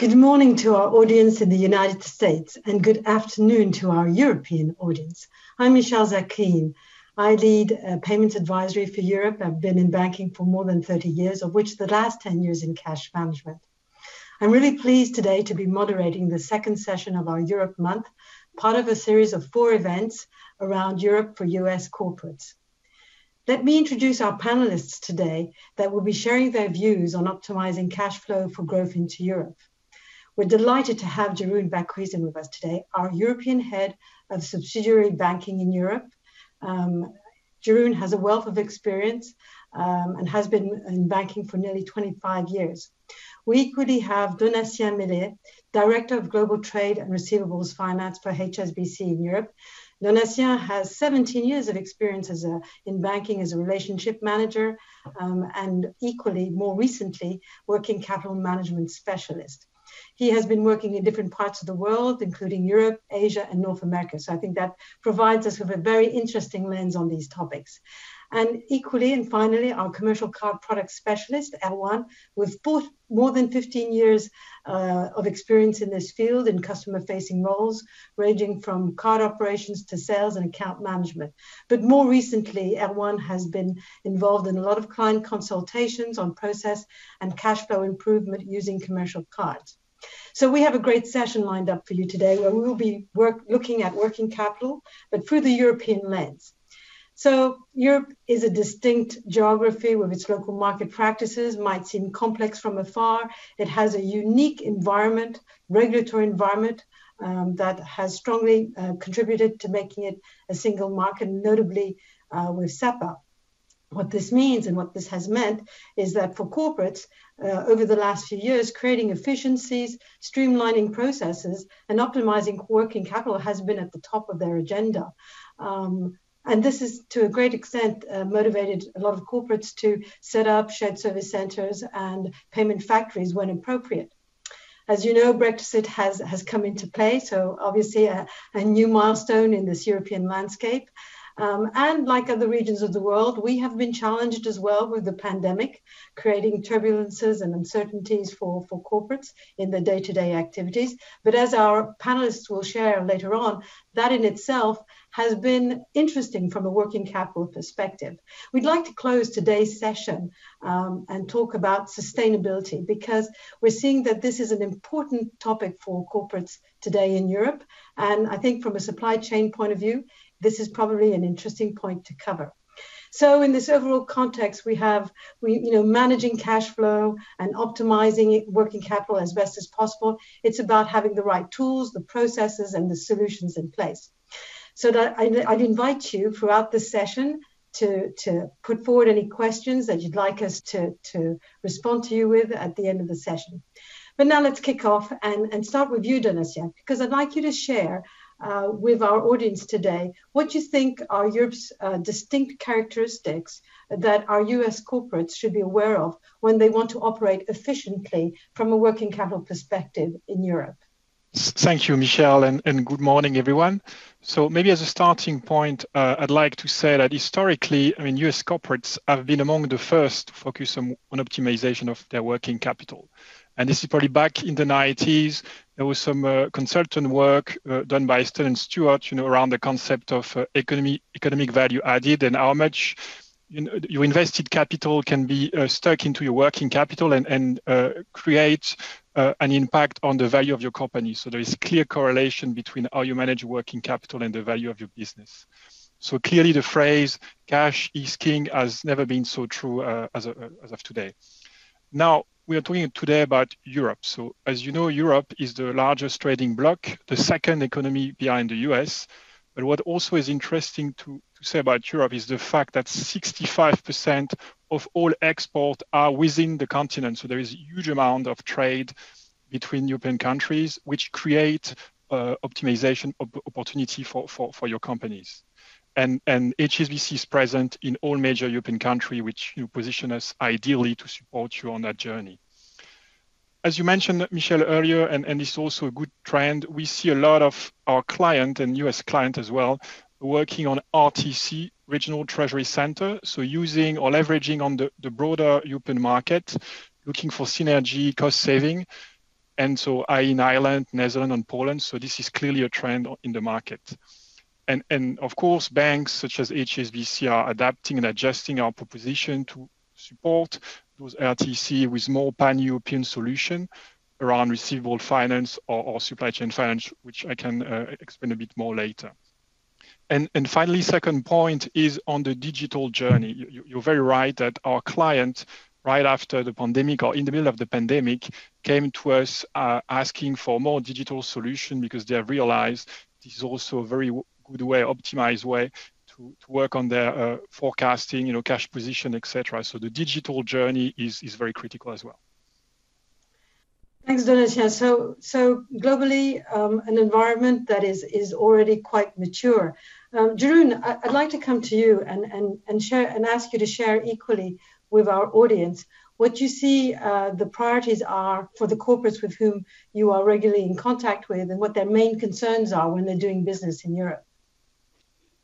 Good morning to our audience in the United States and good afternoon to our European audience. I'm Michelle Zakin. I lead payments advisory for Europe. I've been in banking for more than 30 years, of which the last 10 years in cash management. I'm really pleased today to be moderating the second session of our Europe Month, part of a series of four events around Europe for US corporates. Let me introduce our panelists today that will be sharing their views on optimizing cash flow for growth into Europe. We're delighted to have Jeroen Bakhuizen with us today, our European Head of Subsidiary Banking in Europe. Um, Jeroen has a wealth of experience um, and has been in banking for nearly 25 years. We equally have Donatien Millet, Director of Global Trade and Receivables Finance for HSBC in Europe. Donatien has 17 years of experience as a, in banking as a relationship manager um, and equally, more recently, working capital management specialist. He has been working in different parts of the world, including Europe, Asia, and North America. So I think that provides us with a very interesting lens on these topics. And equally and finally, our commercial card product specialist, Erwan, with more than 15 years uh, of experience in this field in customer facing roles, ranging from card operations to sales and account management. But more recently, Erwan has been involved in a lot of client consultations on process and cash flow improvement using commercial cards. So we have a great session lined up for you today where we will be work, looking at working capital, but through the European lens. So Europe is a distinct geography with its local market practices, might seem complex from afar. It has a unique environment, regulatory environment, um, that has strongly uh, contributed to making it a single market, notably uh, with SEPA. What this means and what this has meant is that for corporates, uh, over the last few years, creating efficiencies, streamlining processes, and optimizing working capital has been at the top of their agenda. Um, and this is to a great extent uh, motivated a lot of corporates to set up shared service centers and payment factories when appropriate. As you know, Brexit has, has come into play, so obviously a, a new milestone in this European landscape. Um, and like other regions of the world, we have been challenged as well with the pandemic, creating turbulences and uncertainties for, for corporates in their day to day activities. But as our panelists will share later on, that in itself has been interesting from a working capital perspective. We'd like to close today's session um, and talk about sustainability because we're seeing that this is an important topic for corporates today in Europe. And I think from a supply chain point of view, this is probably an interesting point to cover. So in this overall context, we have we you know managing cash flow and optimizing working capital as best as possible. It's about having the right tools, the processes, and the solutions in place. So that I'd invite you throughout this session to, to put forward any questions that you'd like us to, to respond to you with at the end of the session. But now let's kick off and, and start with you, Donatien, because I'd like you to share uh, with our audience today what do you think are Europe's uh, distinct characteristics that our US corporates should be aware of when they want to operate efficiently from a working capital perspective in Europe. Thank you, Michelle, and, and good morning, everyone. So maybe as a starting point, uh, I'd like to say that historically, I mean, US corporates have been among the first to focus on, on optimization of their working capital. And this is probably back in the 90s. There was some uh, consultant work uh, done by Stern and Stewart, you know, around the concept of uh, economy, economic value added and how much you know, your invested capital can be uh, stuck into your working capital and, and uh, create uh, an impact on the value of your company. So there is clear correlation between how you manage working capital and the value of your business. So clearly the phrase cash is king has never been so true as, a, as of today. Now, we are talking today about Europe. So as you know, Europe is the largest trading bloc, the second economy behind the US. But what also is interesting to, to say about Europe is the fact that 65% of all export are within the continent. So there is a huge amount of trade between European countries, which create uh, optimization op- opportunity for, for, for your companies. And, and HSBC is present in all major European countries, which you position us ideally to support you on that journey. As you mentioned, Michelle, earlier, and, and this is also a good trend, we see a lot of our client and US client as well working on RTC, Regional Treasury Center, so using or leveraging on the, the broader European market, looking for synergy, cost saving, and so I in Ireland, Netherlands, and Poland. So this is clearly a trend in the market. And, and of course, banks such as HSBC are adapting and adjusting our proposition to support those RTC with more pan-European solution around receivable finance or, or, supply chain finance, which I can uh, explain a bit more later. And, and finally, second point is on the digital journey. You, you're very right that our client right after the pandemic or in the middle of the pandemic came to us uh, asking for more digital solution because they have realized this is also a very good way, optimized way to, to work on their uh, forecasting, you know, cash position, etc. So the digital journey is, is very critical as well. Thanks, Donatien. So, so globally, um, an environment that is is already quite mature. Um, Jeroen, I'd like to come to you and, and, and share and ask you to share equally with our audience what you see uh, the priorities are for the corporates with whom you are regularly in contact with and what their main concerns are when they're doing business in Europe.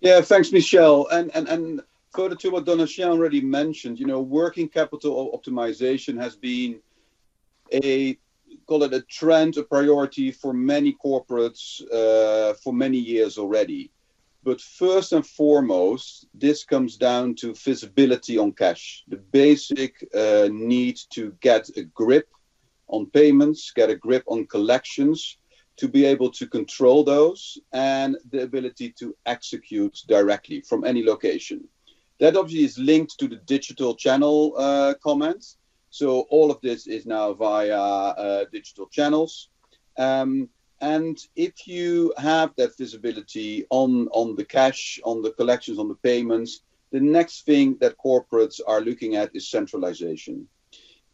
Yeah, thanks, Michel. And, and, and further to what Donatien already mentioned, you know, working capital optimization has been a call it a trend, a priority for many corporates uh, for many years already. But first and foremost, this comes down to visibility on cash, the basic uh, need to get a grip on payments, get a grip on collections, to be able to control those, and the ability to execute directly from any location. That obviously is linked to the digital channel uh, comments. So all of this is now via uh, digital channels. Um, and if you have that visibility on, on the cash, on the collections, on the payments, the next thing that corporates are looking at is centralization.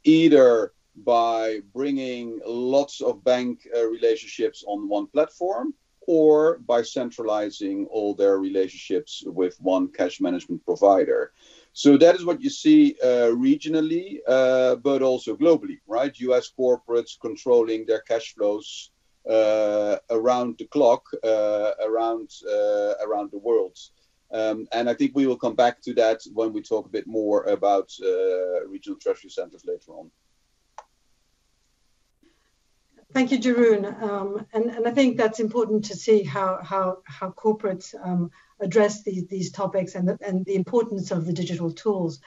Either by bringing lots of bank uh, relationships on one platform or by centralizing all their relationships with one cash management provider. So that is what you see uh, regionally, uh, but also globally, right? US corporates controlling their cash flows uh, around the clock, uh, around uh, around the world. Um, and I think we will come back to that when we talk a bit more about regional treasury centers later on. Thank you, Jeroen. Um, and, and I think that's important to see how, how, how corporates um, address these, these topics and the, and the importance of the digital tools.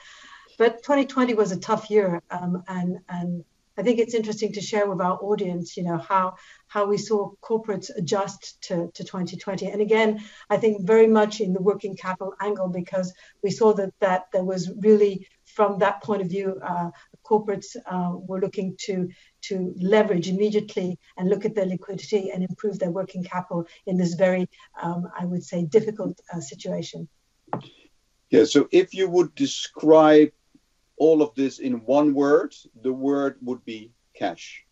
But 2020 was a tough year, um, and, and I think it's interesting to share with our audience, you know, how how we saw corporates adjust to, to 2020. And again, I think very much in the working capital angle because we saw that that there was really from that point of view, uh, corporates uh, were looking to to leverage immediately and look at their liquidity and improve their working capital in this very, um, I would say, difficult uh, situation. Yeah. So if you would describe all of this in one word, the word would be cash.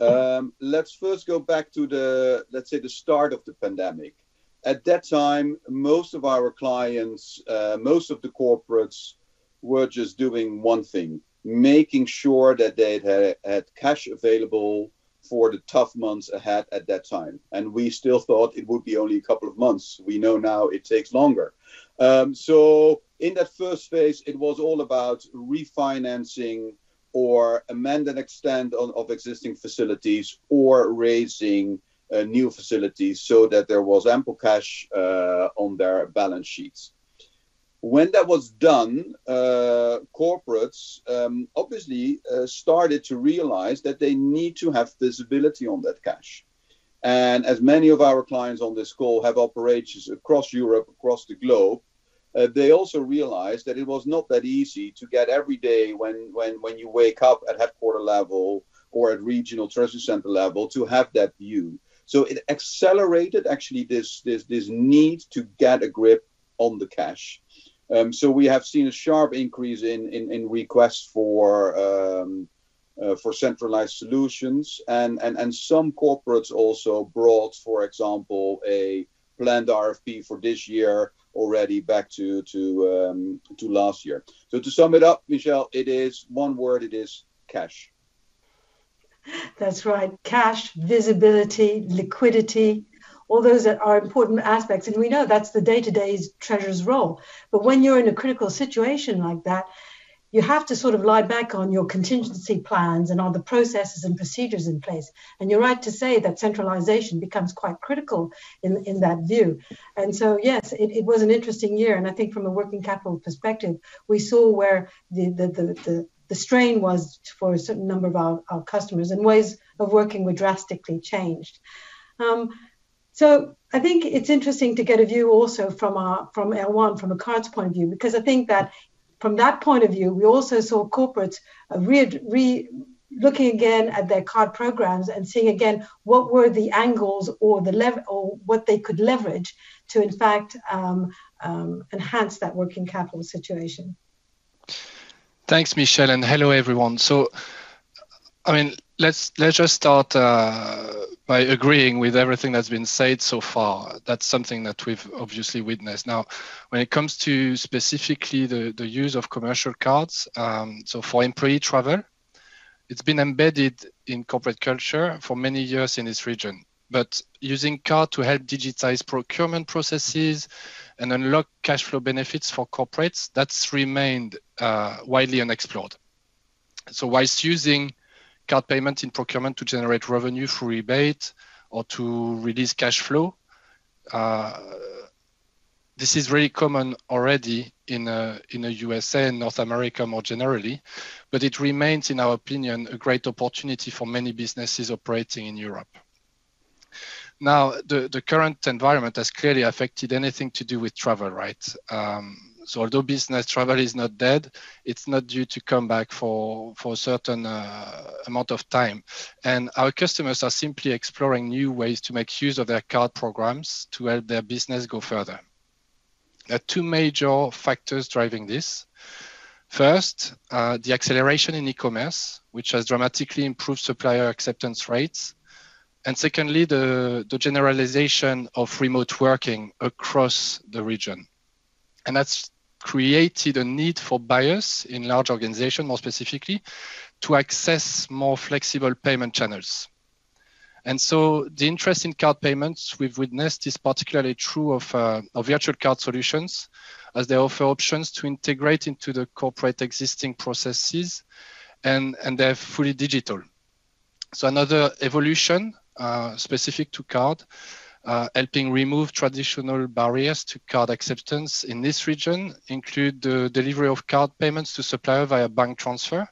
Um, let's first go back to the, let's say, the start of the pandemic. At that time, most of our clients, uh, most of the corporates were just doing one thing, making sure that they had, had cash available for the tough months ahead at that time. And we still thought it would be only a couple of months. We know now it takes longer. Um, so in that first phase, it was all about refinancing or amend and extend on, of existing facilities or raising uh, new facilities so that there was ample cash uh, on their balance sheets. When that was done, uh, corporates um, obviously uh, started to realize that they need to have visibility on that cash. And as many of our clients on this call have operations across Europe, across the globe, uh, they also realized that it was not that easy to get every day when, when, when you wake up at headquarter level or at regional treasury center level to have that view. So it accelerated actually this, this, this need to get a grip on the cash. Um, so we have seen a sharp increase in, in, in requests for um, uh, for centralized solutions, and, and and some corporates also brought, for example, a planned RFP for this year already back to to um, to last year. So to sum it up, Michelle, it is one word. It is cash. That's right. Cash, visibility, liquidity, all those are important aspects. And we know that's the day to day treasurer's role. But when you're in a critical situation like that, you have to sort of lie back on your contingency plans and on the processes and procedures in place. And you're right to say that centralization becomes quite critical in, in that view. And so, yes, it, it was an interesting year. And I think from a working capital perspective, we saw where the, the, the, the the strain was for a certain number of our, our customers and ways of working were drastically changed. Um, so I think it's interesting to get a view also from our from Erwan from a cards point of view because I think that from that point of view we also saw corporates re, re looking again at their card programs and seeing again what were the angles or the lever or what they could leverage to in fact um, um, enhance that working capital situation. Thanks, Michelle, and hello everyone. So, I mean, let's let's just start uh, by agreeing with everything that's been said so far. That's something that we've obviously witnessed. Now, when it comes to specifically the, the use of commercial cards, um, so for employee travel, it's been embedded in corporate culture for many years in this region. But using card to help digitize procurement processes, and unlock cash flow benefits for corporates, that's remained uh, widely unexplored. So whilst using card payment in procurement to generate revenue through rebate or to release cash flow, uh, this is really common already in a, in a USA and North America more generally, but it remains, in our opinion, a great opportunity for many businesses operating in Europe. Now, the, the current environment has clearly affected anything to do with travel, right? Um, so although business travel is not dead, it's not due to come back for, for a certain uh, amount of time. And our customers are simply exploring new ways to make use of their card programs to help their business go further. There are two major factors driving this. First, uh, the acceleration in e-commerce, which has dramatically improved supplier acceptance rates and secondly, the, the generalization of remote working across the region. And that's created a need for buyers in large organizations, more specifically, to access more flexible payment channels. And so the interest in card payments we've witnessed is particularly true of, uh, of virtual card solutions, as they offer options to integrate into the corporate existing processes and, and they're fully digital. So another evolution uh, specific to card, uh, helping remove traditional barriers to card acceptance in this region include the delivery of card payments to supplier via bank transfer,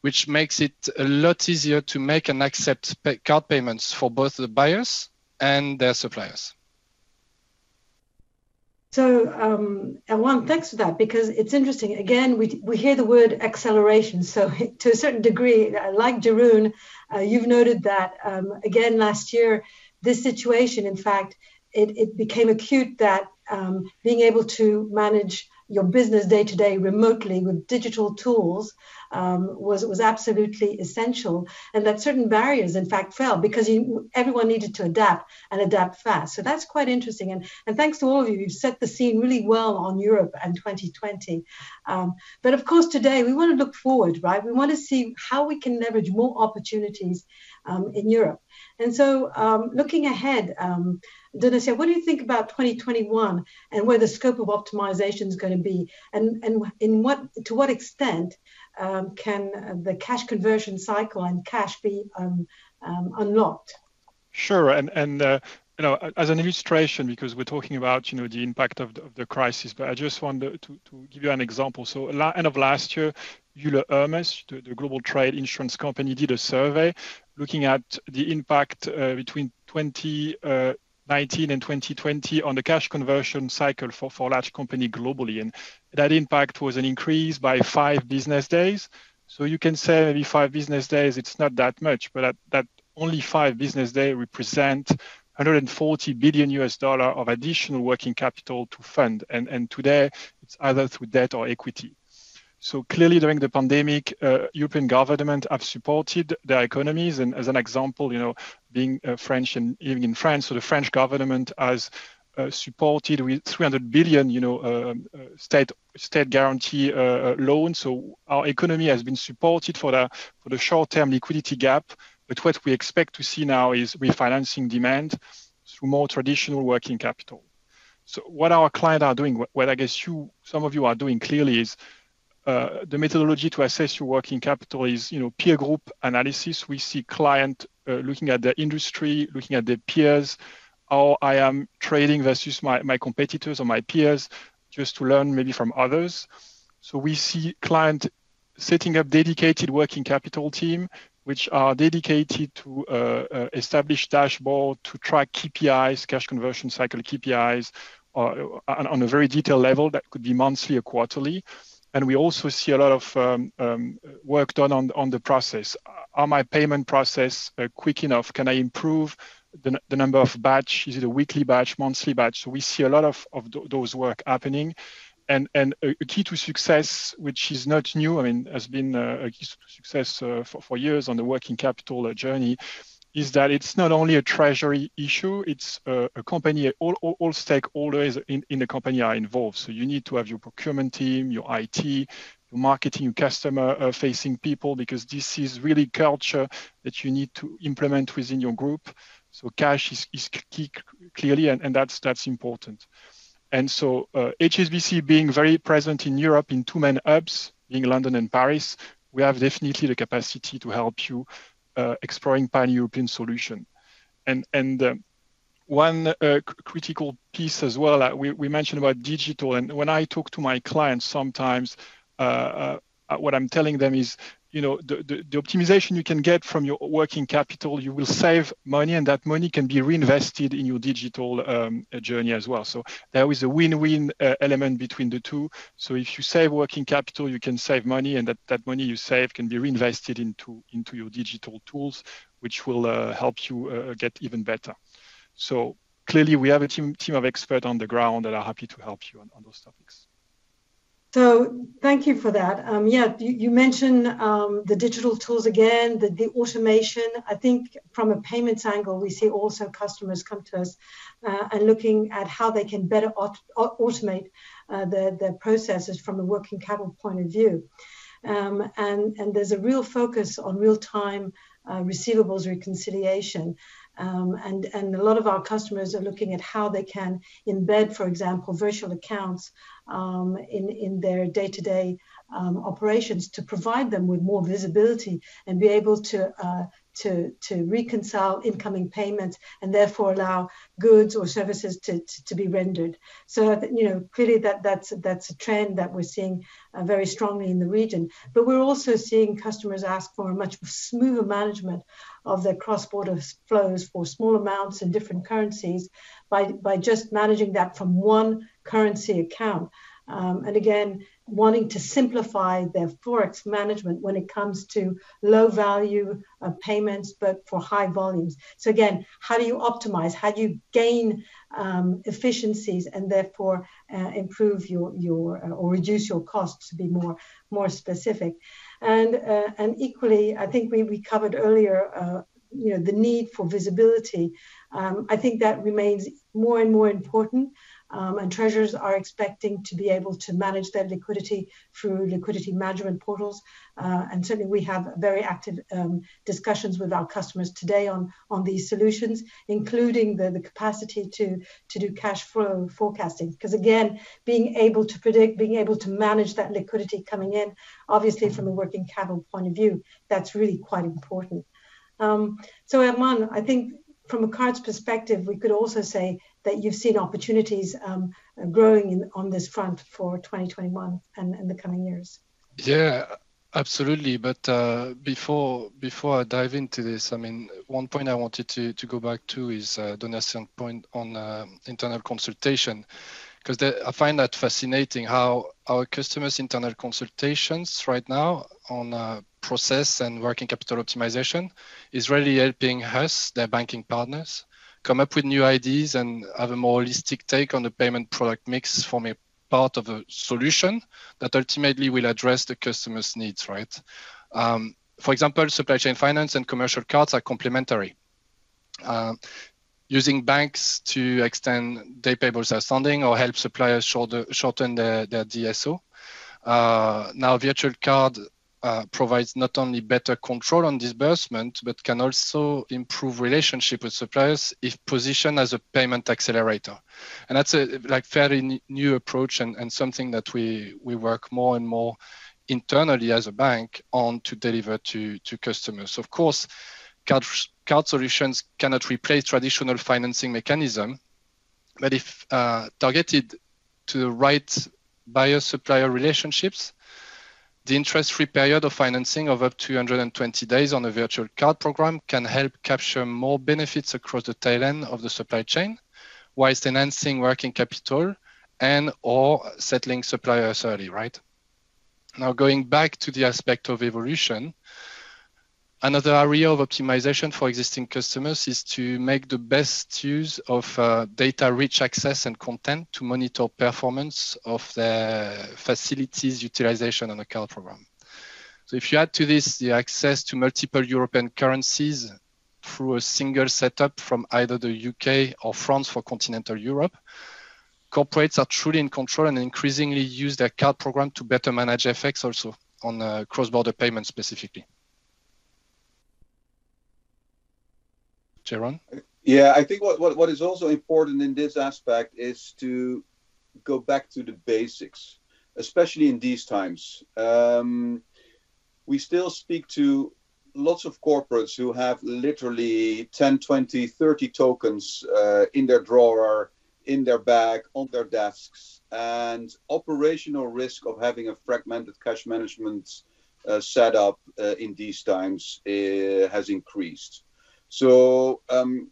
which makes it a lot easier to make and accept pay card payments for both the buyers and their suppliers. So, um, one, thanks for that because it's interesting. Again, we, we hear the word acceleration. So, to a certain degree, like Jeroen, uh, you've noted that um, again last year, this situation, in fact, it, it became acute that um, being able to manage your business day to day remotely with digital tools um, was was absolutely essential, and that certain barriers, in fact, fell because you, everyone needed to adapt and adapt fast. So that's quite interesting. And and thanks to all of you, you've set the scene really well on Europe and 2020. Um, but of course, today we want to look forward, right? We want to see how we can leverage more opportunities um, in Europe. And so, um, looking ahead, um, what do you think about 2021 and where the scope of optimization is going to be, and and in what to what extent um, can the cash conversion cycle and cash be um, um, unlocked? Sure, and and uh, you know, as an illustration, because we're talking about you know the impact of the, of the crisis, but I just want to, to, to give you an example. So, end of last year, Euler Hermes, the, the, global trade insurance company, did a survey looking at the impact uh, between 2019 uh, and 2020 on the cash conversion cycle for, large company globally. And that impact was an increase by five business days. So you can say maybe five business days, it's not that much, but that, only five business days represent 140 billion US dollar of additional working capital to fund. And, and today it's either through debt or equity. So clearly during the pandemic, uh, European government have supported their economies. And as an example, you know, being uh, French and living in France, so the French government has uh, supported with 300 billion, you know, uh, uh, state state guarantee loan. So our economy has been supported for the for the short-term liquidity gap. But what we expect to see now is refinancing demand through more traditional working capital. So what our clients are doing, what I guess you, some of you are doing clearly is uh, the methodology to assess your working capital is, you know, peer group analysis. We see client uh, looking at the industry, looking at their peers, how I am trading versus my, my competitors or my peers, just to learn maybe from others. So we see client setting up dedicated working capital team, which are dedicated to uh, uh, establish dashboard to track KPIs, cash conversion cycle KPIs, uh, on a very detailed level that could be monthly or quarterly. And we also see a lot of um, um, work done on, on the process. Are my payment process uh, quick enough? Can I improve the, the number of batch? Is it a weekly batch, monthly batch? So we see a lot of, of th- those work happening. And, and a, key to success, which is not new, I mean, has been uh, a key to success uh, for, for years on the working capital uh, journey, is that it's not only a treasury issue, it's a, a company, all, all, all, stakeholders in, in the company are involved. So you need to have your procurement team, your IT, your marketing, your customer uh, facing people, because this is really culture that you need to implement within your group. So cash is, is key clearly, and, and that's, that's important. And so uh, HSBC being very present in Europe in two main hubs, being London and Paris, we have definitely the capacity to help you exploring pan-European solution. And, and uh, one uh, critical piece as well, uh, we, we mentioned about digital. And when I talk to my clients, sometimes uh, uh, what I'm telling them is you know the, the, the, optimization you can get from your working capital you will save money and that money can be reinvested in your digital um, journey as well. So there is a win-win uh, element between the two. So if you save working capital you can save money and that, that money you save can be reinvested into into your digital tools which will uh, help you uh, get even better. So clearly we have a team team of experts on the ground that are happy to help you on, on those topics so thank you for that. Um, yeah, you, you mentioned um, the digital tools again, the, the, automation. I think from a payments angle, we see also customers come to us uh, and looking at how they can better aut- automate uh, the, the processes from a working capital point of view. Um, and, and there's a real focus on real-time uh, receivables reconciliation. Um, and, and a lot of our customers are looking at how they can embed, for example, virtual accounts um, in, in their day to day operations to provide them with more visibility and be able to, uh, to, to reconcile incoming payments and therefore allow goods or services to, to, to, be rendered. So, you know, clearly that, that's, that's a trend that we're seeing uh, very strongly in the region. But we're also seeing customers ask for a much smoother management of their cross-border flows for small amounts in different currencies by, by just managing that from one currency account. Um, and again, wanting to simplify their forex management when it comes to low value uh, payments, but for high volumes. So again, how do you optimize? How do you gain um, efficiencies and therefore uh, improve your your uh, or reduce your costs to be more more specific? And uh, and equally, I think we we covered earlier. Uh, you know the need for visibility. Um, I think that remains more and more important. Um, and treasurers are expecting to be able to manage their liquidity through liquidity management portals. Uh, and certainly we have very active um, discussions with our customers today on, on these solutions, including the, the capacity to, to do cash flow forecasting. Because again, being able to predict, being able to manage that liquidity coming in, obviously from a working capital point of view, that's really quite important. Um, so Herman, I think from a cards perspective, we could also say that you've seen opportunities um, growing in, on this front for 2021 and, and the coming years. Yeah, absolutely. But uh, before before I dive into this, I mean, one point I wanted to, to go back to is uh, point on uh, internal consultation, because I find that fascinating how our customers' internal consultations right now on uh, process and working capital optimization is really helping us, their banking partners, come up with new ideas and have a more holistic take on the payment product mix from a part of a solution that ultimately will address the customer's needs, right? Um, for example, supply chain finance and commercial cards are complementary. Uh, using banks to extend day payables outstanding or help suppliers shorten their, their DSO. Uh, now, virtual card uh, provides not only better control on disbursement, but can also improve relationship with suppliers if positioned as a payment accelerator. And that's a like fairly new approach and, and something that we, we work more and more internally as a bank on to deliver to, to customers. Of course, card, card solutions cannot replace traditional financing mechanism, but if uh, targeted to the right buyer-supplier relationships, the interest-free period of financing of up to 120 days on a virtual card program can help capture more benefits across the tail end of the supply chain, whilst enhancing working capital and or settling suppliers early, right? Now going back to the aspect of evolution, Another area of optimization for existing customers is to make the best use of uh, data-rich access and content to monitor performance of their facilities utilization on a card program. So if you add to this the access to multiple European currencies through a single setup from either the UK or France for continental Europe, corporates are truly in control and increasingly use their card program to better manage FX also on uh, cross-border payments specifically. Jeroen? Yeah, I think what, what, what is also important in this aspect is to go back to the basics, especially in these times. Um, we still speak to lots of corporates who have literally 10, 20, 30 tokens uh, in their drawer, in their bag, on their desks. And operational risk of having a fragmented cash management uh, setup uh, in these times uh, has increased. So um,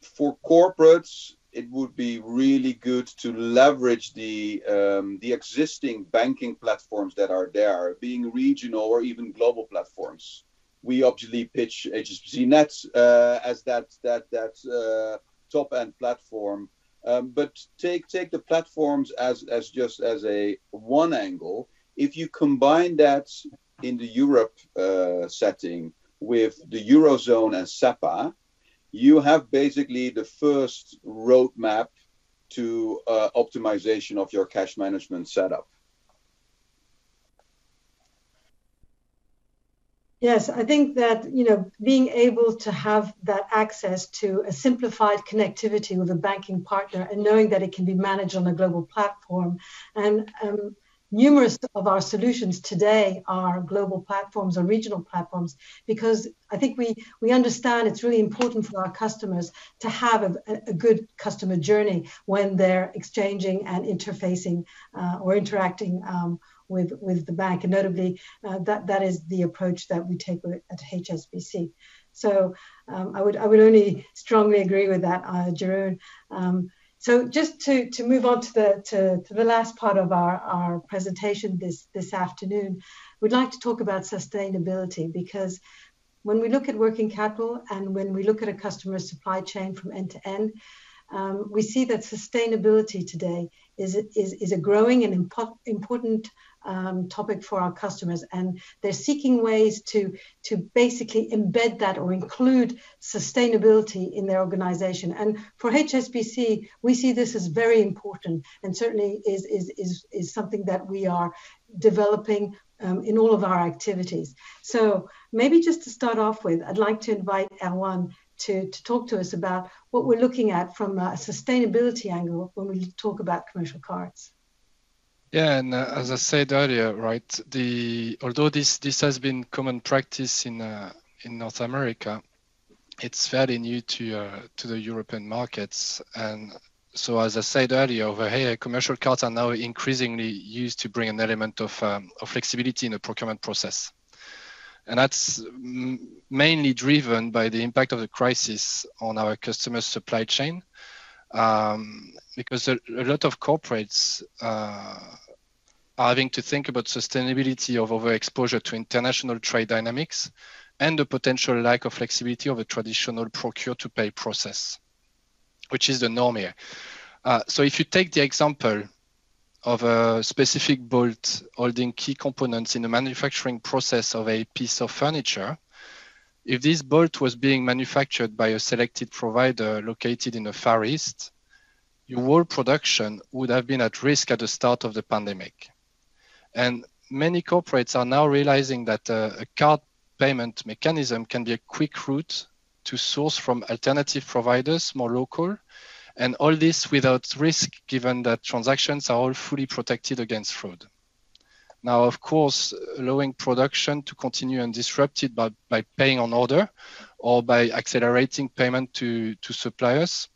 for corporates, it would be really good to leverage the um, the existing banking platforms that are there, being regional or even global platforms. We obviously pitch HSBC Net uh, as that that that uh, top end platform, um, but take take the platforms as as just as a one angle. If you combine that in the Europe uh, setting with the Eurozone and SEPA, you have basically the first roadmap to uh, optimization of your cash management setup. Yes, I think that you know being able to have that access to a simplified connectivity with a banking partner and knowing that it can be managed on a global platform and um, numerous of our solutions today are global platforms or regional platforms because I think we we understand it's really important for our customers to have a, a good customer journey when they're exchanging and interfacing uh, or interacting um, with with the bank, and notably uh, that that is the approach that we take at HSBC. So um, I would I would only strongly agree with that, uh. Um, so just to, to move on to the, to, to the last part of our, our presentation this, this afternoon, we'd like to talk about sustainability because when we look at working capital and when we look at a customer's supply chain from end to end, um, we see that sustainability today is, is, is a growing and impo- important um, topic for our customers. And they're seeking ways to, to basically embed that or include sustainability in their organization. And for HSBC, we see this as very important and certainly is, is, is, is something that we are developing um, in all of our activities. So maybe just to start off with, I'd like to invite Erwan to, to talk to us about what we're looking at from a sustainability angle when we talk about commercial cards. Yeah, and uh, as I said earlier, right, the although this this has been common practice in uh, in North America, it's fairly new to uh, to the European markets, and so as I said earlier, over here, commercial cards are now increasingly used to bring an element of, um, of flexibility in the procurement process, and that's mainly driven by the impact of the crisis on our customers' supply chain. Um, because a, a, lot of corporates uh, having to think about sustainability of overexposure to international trade dynamics and the potential lack of flexibility of a traditional procure to pay process, which is the norm here. Uh, so if you take the example of a specific bolt holding key components in the manufacturing process of a piece of furniture, if this bolt was being manufactured by a selected provider located in the Far East, your whole production would have been at risk at the start of the pandemic. And many corporates are now realizing that uh, a card payment mechanism can be a quick route to source from alternative providers, more local, and all this without risk, given that transactions are all fully protected against fraud. Now, of course, allowing production to continue undisrupted by, by paying on order or by accelerating payment to, to suppliers,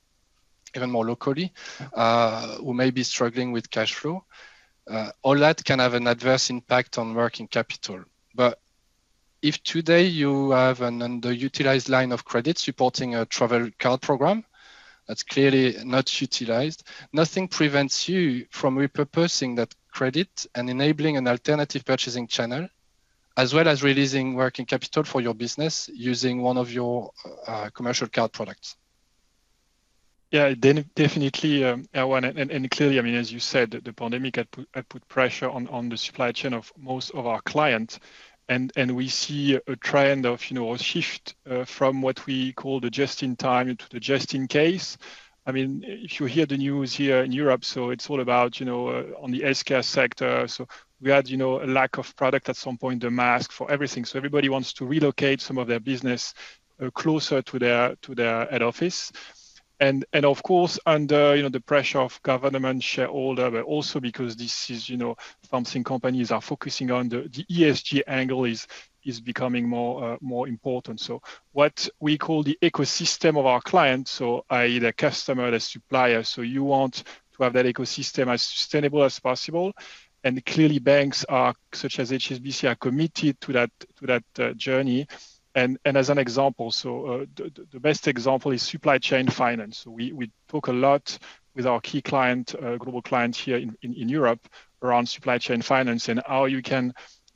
even more locally, uh, who may be struggling with cash flow. Uh, all that can have an adverse impact on working capital. But if today you have an underutilized line of credit supporting a travel card program, that's clearly not utilized. Nothing prevents you from repurposing that credit and enabling an alternative purchasing channel, as well as releasing working capital for your business using one of your uh, commercial card products. Yeah, definitely, um, Erwan, and, and, clearly, I mean, as you said, the pandemic had put, had put pressure on, on the supply chain of most of our clients, and and we see a trend of you know a shift uh, from what we call the just-in-time to the just-in-case. I mean, if you hear the news here in Europe, so it's all about, you know, uh, on the healthcare sector. So we had, you know, a lack of product at some point, the mask for everything. So everybody wants to relocate some of their business uh, closer to their to their head office. And and of course, under you know the pressure of government shareholder, but also because this is you know something companies are focusing on, the, the ESG angle is is becoming more uh, more important. So what we call the ecosystem of our clients, so i.e. the customer, the supplier. So you want to have that ecosystem as sustainable as possible. And clearly banks are, such as HSBC, are committed to that to that uh, journey. And, and as an example, so uh, the, the best example is supply chain finance. So we, we talk a lot with our key client, uh, global client here in, in, in Europe around supply chain finance and how you can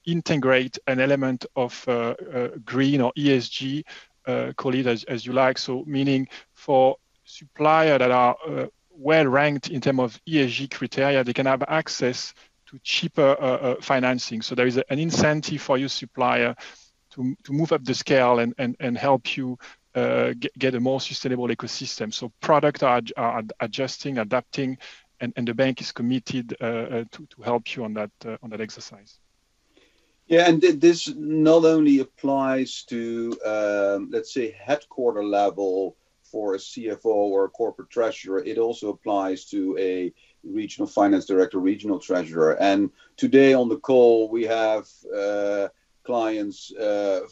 integrate an element of uh, uh, green or ESG, uh, call it as, as you like. So meaning for supplier that are well ranked in terms of ESG criteria, they can have access to cheaper uh, uh, financing. So there is an incentive for your supplier to, to move up the scale and, and, and help you uh, get, get, a more sustainable ecosystem. So product are, are adjusting, adapting, and, and the bank is committed to, to help you on that, on that exercise. Yeah, and th- this not only applies to, um, let's say, headquarter level for a CFO or a corporate treasurer, it also applies to a regional finance director, regional treasurer. And today on the call, we have uh, clients uh,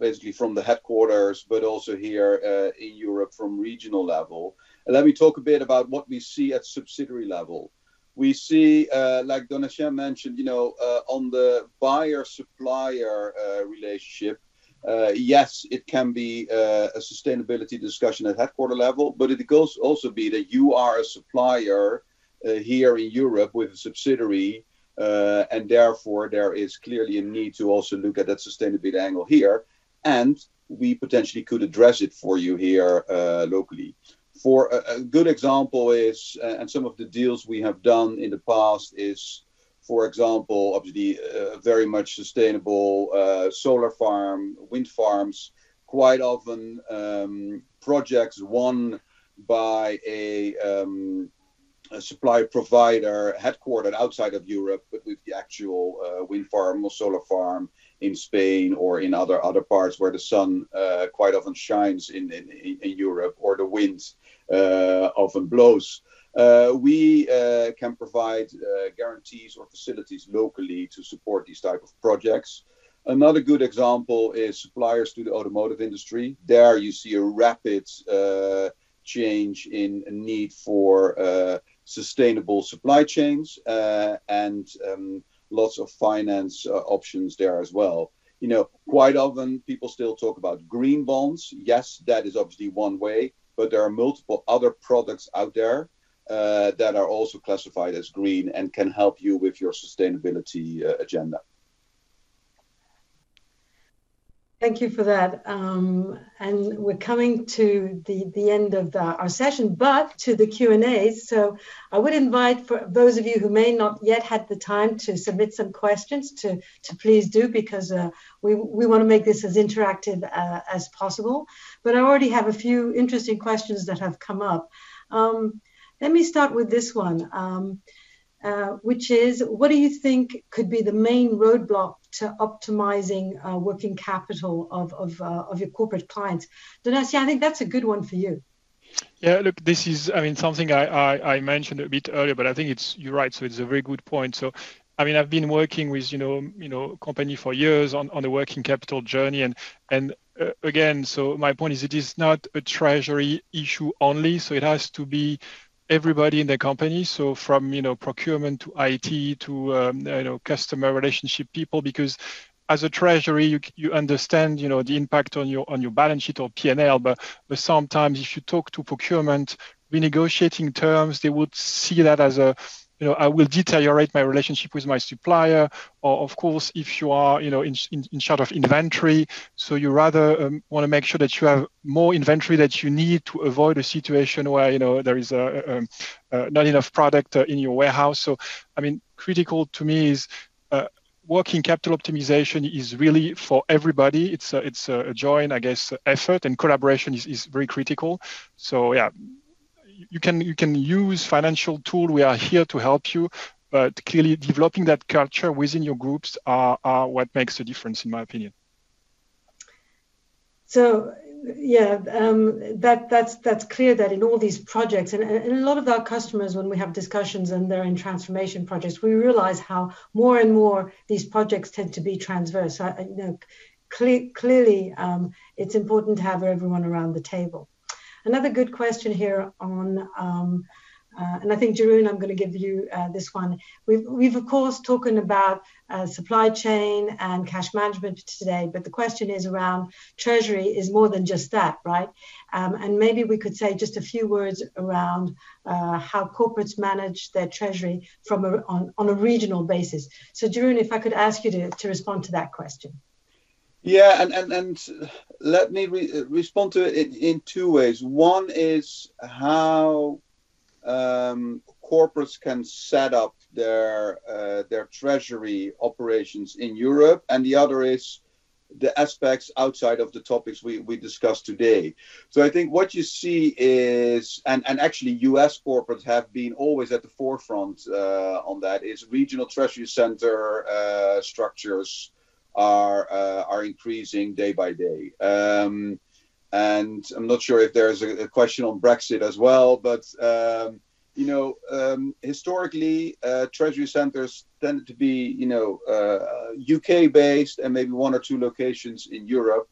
basically from the headquarters, but also here uh, in Europe from regional level. And let me talk a bit about what we see at subsidiary level we see, uh, like Donatien mentioned, you know, uh, on the buyer-supplier uh, relationship, uh, yes, it can be uh, a sustainability discussion at headquarter level, but it goes also be that you are a supplier uh, here in Europe with a subsidiary, and therefore there is clearly a need to also look at that sustainability angle here, and we potentially could address it for you here locally for a, a, good example is, uh, and some of the deals we have done in the past is, for example, obviously uh, very much sustainable uh, solar farm, wind farms, quite often um, projects won by a, um, a supply provider headquartered outside of Europe, but with the actual uh, wind farm or solar farm in Spain or in other other parts where the sun uh, quite often shines in, in, in Europe or the winds uh, often blows. Uh, we uh, can provide guarantees or facilities locally to support these type of projects. Another good example is suppliers to the automotive industry. There you see a rapid change in need for uh, sustainable supply chains uh, and um, lots of finance uh, options there as well. You know, quite often people still talk about green bonds. Yes, that is obviously one way, but there are multiple other products out there uh, that are also classified as green and can help you with your sustainability uh, agenda. Thank you for that. Um, and we're coming to the, the end of the, our session, but to the Q&A. So I would invite for those of you who may not yet had the time to submit some questions to, to please do because uh, we, we want to make this as interactive uh, as possible. But I already have a few interesting questions that have come up. Um, let me start with this one. Um, uh, which is what do you think could be the main roadblock to optimizing uh, working capital of, of, uh, of your corporate clients? Donatien, I think that's a good one for you. Yeah, look, this is, I mean, something I, I, I, mentioned a bit earlier, but I think it's, you're right. So it's a very good point. So, I mean, I've been working with, you know, you know, company for years on, on the working capital journey. And, and uh, again, so my point is it is not a treasury issue only. So it has to be everybody in the company. So from you know procurement to it to um, you know customer relationship people because as a treasury you, you understand you know the impact on your on your balance sheet or p&l but, but sometimes if you talk to procurement renegotiating terms they would see that as a you know, I will deteriorate my relationship with my supplier. Or of course, if you are, you know, in, in, in charge of inventory, so you rather um, want to make sure that you have more inventory that you need to avoid a situation where, you know, there is a, a, a not enough product uh, in your warehouse. So, I mean, critical to me is uh, working capital optimization is really for everybody. It's a, it's a joint, I guess, effort and collaboration is, is very critical. So yeah, you can you can use financial tool. We are here to help you, but clearly developing that culture within your groups are, are what makes a difference, in my opinion. So yeah, um, that that's that's clear that in all these projects and, and a lot of our customers, when we have discussions and they're in transformation projects, we realize how more and more these projects tend to be transverse. You know, cle- clearly, um, it's important to have everyone around the table. Another good question here on, um, uh, and I think Jeroen, I'm going to give you uh, this one. We've, we've of course talking about uh, supply chain and cash management today, but the question is around treasury is more than just that, right? Um, and maybe we could say just a few words around uh, how corporates manage their treasury from a, on, on a regional basis. So Jeroen, if I could ask you to, to respond to that question. Yeah, and, and, and let me re- respond to it in, in, two ways. One is how um, corporates can set up their uh, their treasury operations in Europe, and the other is the aspects outside of the topics we, we discussed today. So I think what you see is, and, and actually US corporates have been always at the forefront uh, on that, is regional treasury center uh, structures are uh, are increasing day by day. Um, and I'm not sure if there's a, a, question on Brexit as well, but um, you know, um, historically, uh, treasury centers tended to be, you know, uh, UK based and maybe one or two locations in Europe.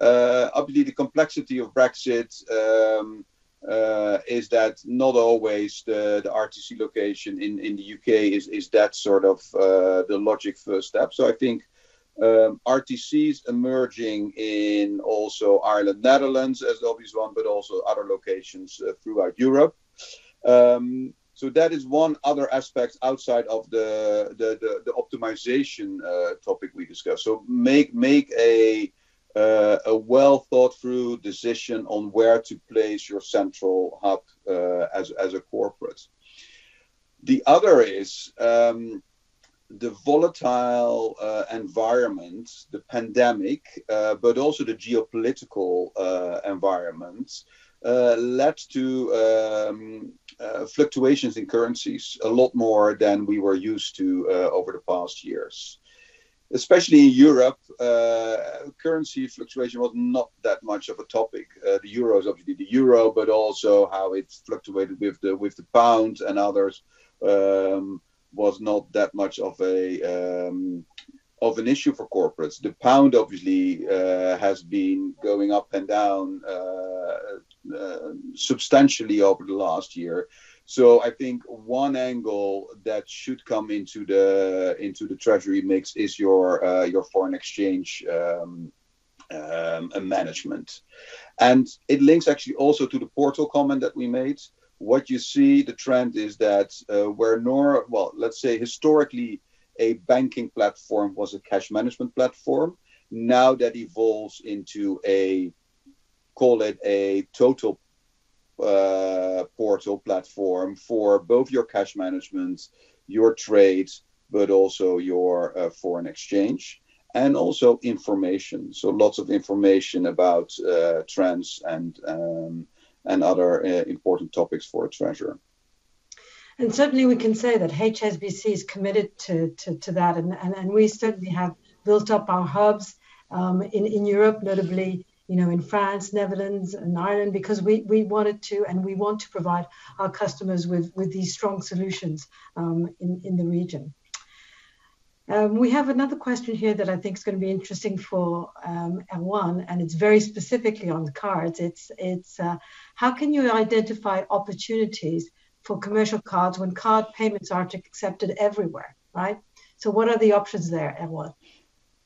Uh, obviously, the complexity of Brexit um, uh, is that not always the, the RTC location in, in the UK is, is that sort of uh, the logic first step. So I think um, RTCs emerging in also Ireland, Netherlands as the obvious one, but also other locations uh, throughout Europe. Um, so that is one other aspect outside of the the, the, the optimization uh, topic we discussed. So make make a uh, a well thought through decision on where to place your central hub uh, as as a corporate. The other is um, the volatile uh, environment, the pandemic, uh, but also the geopolitical uh, environment, uh, led to um, uh, fluctuations in currencies a lot more than we were used to uh, over the past years. Especially in Europe, currency fluctuation was not that much of a topic. the euro is obviously the euro, but also how it fluctuated with the with the pound and others. Um, was not that much of a um, of an issue for corporates. The pound obviously uh, has been going up and down uh, uh, substantially over the last year. So I think one angle that should come into the into the treasury mix is your uh, your foreign exchange um, um, management, and it links actually also to the portal comment that we made what you see the trend is that uh, where nor well let's say historically a banking platform was a cash management platform now that evolves into a call it a total uh, portal platform for both your cash management, your trades, but also your uh, foreign exchange and also information. So lots of information about uh, trends and um, and other uh, important topics for a treasurer. And certainly we can say that HSBC is committed to, to, to that. And, and, and we certainly have built up our hubs um, in, in Europe, notably you know, in France, Netherlands, and Ireland, because we, we wanted to and we want to provide our customers with, with these strong solutions um, in, in the region. Um, we have another question here that I think is going to be interesting for um, and it's very specifically on cards. It's, it's uh, how can you identify opportunities for commercial cards when card payments aren't accepted everywhere, right? So what are the options there, Erwan?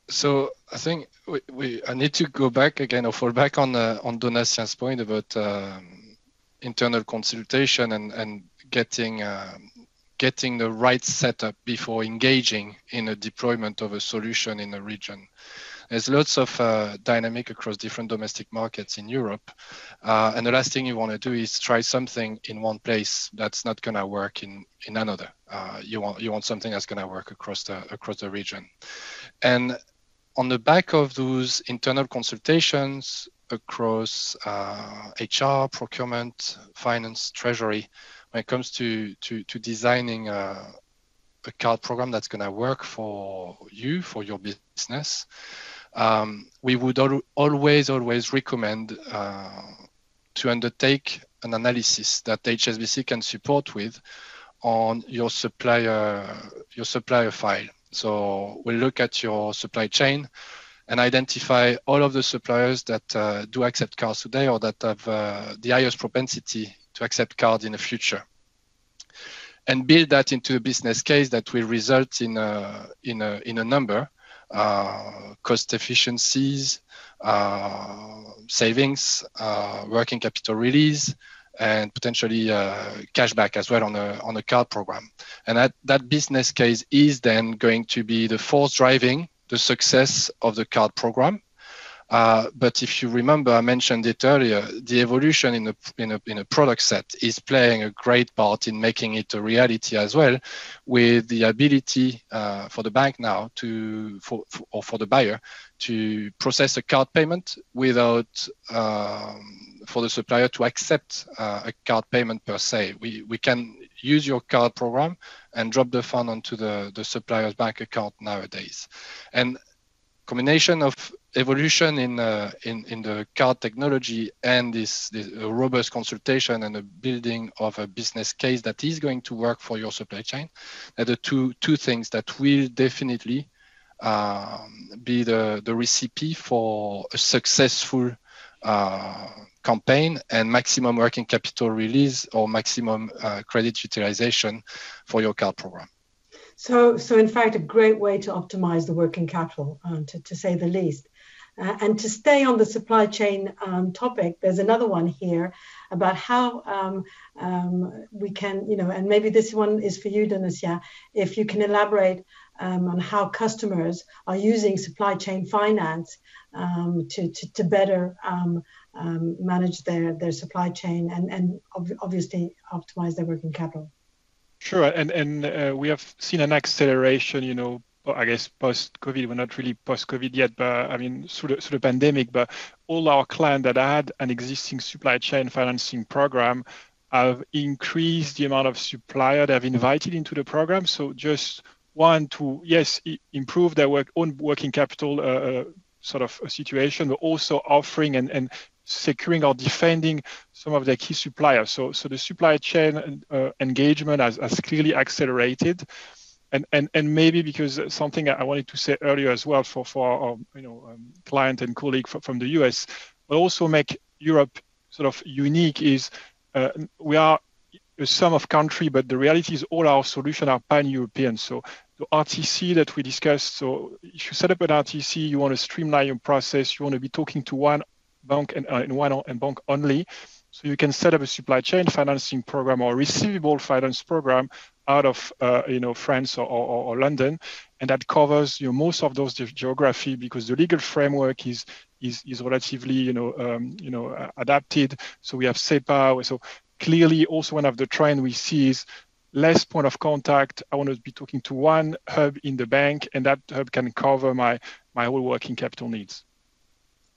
So I think we, we I need to go back again or fall back on uh, on Donatien's point about um, internal consultation and and getting uh, getting the right setup before engaging in a deployment of a solution in a region. There's lots of uh, dynamic across different domestic markets in Europe. Uh, and the last thing you want to do is try something in one place that's not going to work in, in another. Uh, you want you want something that's going to work across the across the region. And on the back of those internal consultations across HR, uh, procurement, finance, treasury, when it comes to to, to designing a, a card program that's going to work for you for your business, um, we would al- always always recommend uh, to undertake an analysis that HSBC can support with on your supplier your supplier file. So we'll look at your supply chain and identify all of the suppliers that uh, do accept cards today or that have uh, the highest propensity to accept cards in the future. And build that into a business case that will result in a, in a, in a number, uh, cost efficiencies, uh, savings, uh, working capital release, and potentially uh, cashback as well on a on a card program. And that that business case is then going to be the force driving the success of the card program. Uh, but if you remember, I mentioned it earlier, the evolution in a, in, a, in a product set is playing a great part in making it a reality as well, with the ability uh, for the bank now to, for, for, or for the buyer, to process a card payment without um, for the supplier to accept uh, a card payment per se. We, we can use your card program and drop the fund onto the, the supplier's bank account nowadays. And combination of evolution in, uh, in, in the card technology and this, this robust consultation and the building of a business case that is going to work for your supply chain are the two, two things that will definitely um, be the, the recipe for a successful uh, campaign and maximum working capital release or maximum uh, credit utilization for your card program. So, so in fact, a great way to optimize the working capital, uh, to, to say the least. Uh, and to stay on the supply chain um, topic, there's another one here about how um, um, we can, you know, and maybe this one is for you, Donatien, if you can elaborate um, on how customers are using supply chain finance um, to, to, to, better um, manage their, their supply chain and, and ob- obviously optimize their working capital. Sure, and and uh, we have seen an acceleration, you know, I guess post-COVID, we're not really post-COVID yet, but I mean through the, pandemic, but all our clients that had an existing supply chain financing program have increased the amount of supplier they have invited into the program. So just one to yes improve their work, own working capital uh, uh, sort of situation, but also offering and, and securing or defending some of their key suppliers. So so the supply chain uh, engagement has, has clearly accelerated and, and, and maybe because something I wanted to say earlier as well for, for our you know, um, client and colleague from the US, but also make Europe sort of unique is uh, we are a sum of country, but the reality is all our solutions are pan-European. So the RTC that we discussed, so if you set up an RTC, you want to streamline your process, you want to be talking to one bank and, uh, and one and bank only. So you can set up a supply chain financing program or receivable finance program out of uh, you know France or, or, or, London, and that covers you know most of those geography because the legal framework is is, is relatively you know um, you know adapted. So we have SEPA. So clearly, also one of the trend we see is less point of contact. I want to be talking to one hub in the bank, and that hub can cover my my whole working capital needs.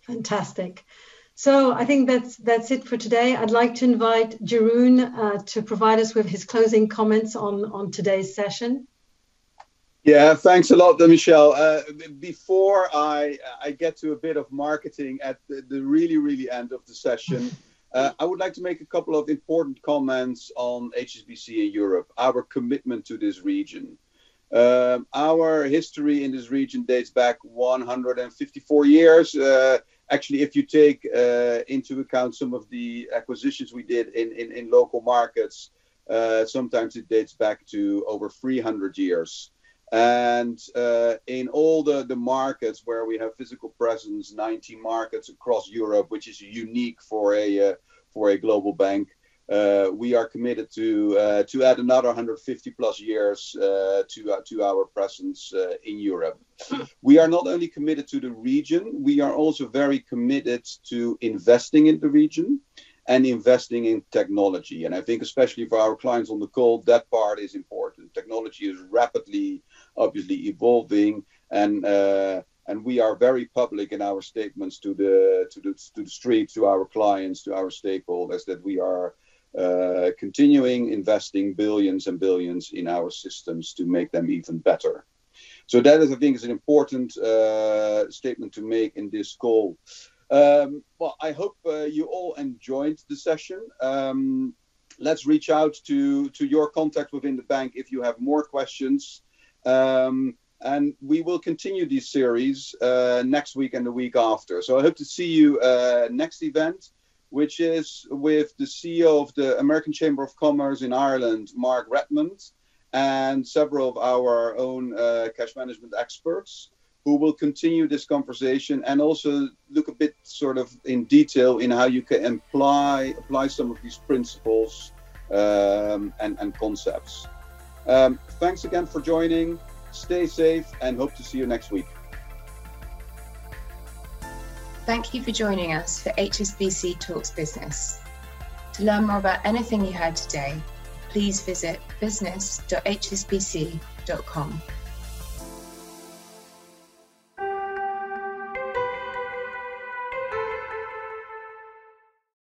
Fantastic. So I think that's that's it for today. I'd like to invite Jeroen uh, to provide us with his closing comments on on today's session. Yeah, thanks a lot, Michelle. Uh, before I I get to a bit of marketing at the, the really really end of the session, uh, I would like to make a couple of important comments on HSBC in Europe, our commitment to this region. Um, our history in this region dates back 154 years. Uh, actually, if you take uh, into account some of the acquisitions we did in, in, in local markets, uh, sometimes it dates back to over 300 years. And uh, in all the, the markets where we have physical presence, 19 markets across Europe, which is unique for a, uh, for a global bank, we are committed to uh, to add another 150 plus years uh, to uh, to our presence uh, in Europe. We are not only committed to the region, we are also very committed to investing in the region and investing in technology. And I think especially for our clients on the call, that part is important. Technology is rapidly, obviously evolving, and uh, and we are very public in our statements to the to the to the street, to our clients, to our stakeholders that we are uh, continuing investing billions and billions in our systems to make them even better. So that is, I think, is an important uh, statement to make in this call. Um, well, I hope uh, you all enjoyed the session. Um, let's reach out to to your contact within the bank if you have more questions. Um, and we will continue this series uh, next week and the week after. So I hope to see you uh, next event which is with the CEO of the American Chamber of Commerce in Ireland, Mark Redmond, and several of our own uh, cash management experts who will continue this conversation and also look a bit sort of in detail in how you can apply apply some of these principles um, and, and concepts. Um, thanks again for joining. Stay safe and hope to see you next week. Thank you for joining us for HSBC Talks Business. To learn more about anything you heard today, please visit business.hsbc.com.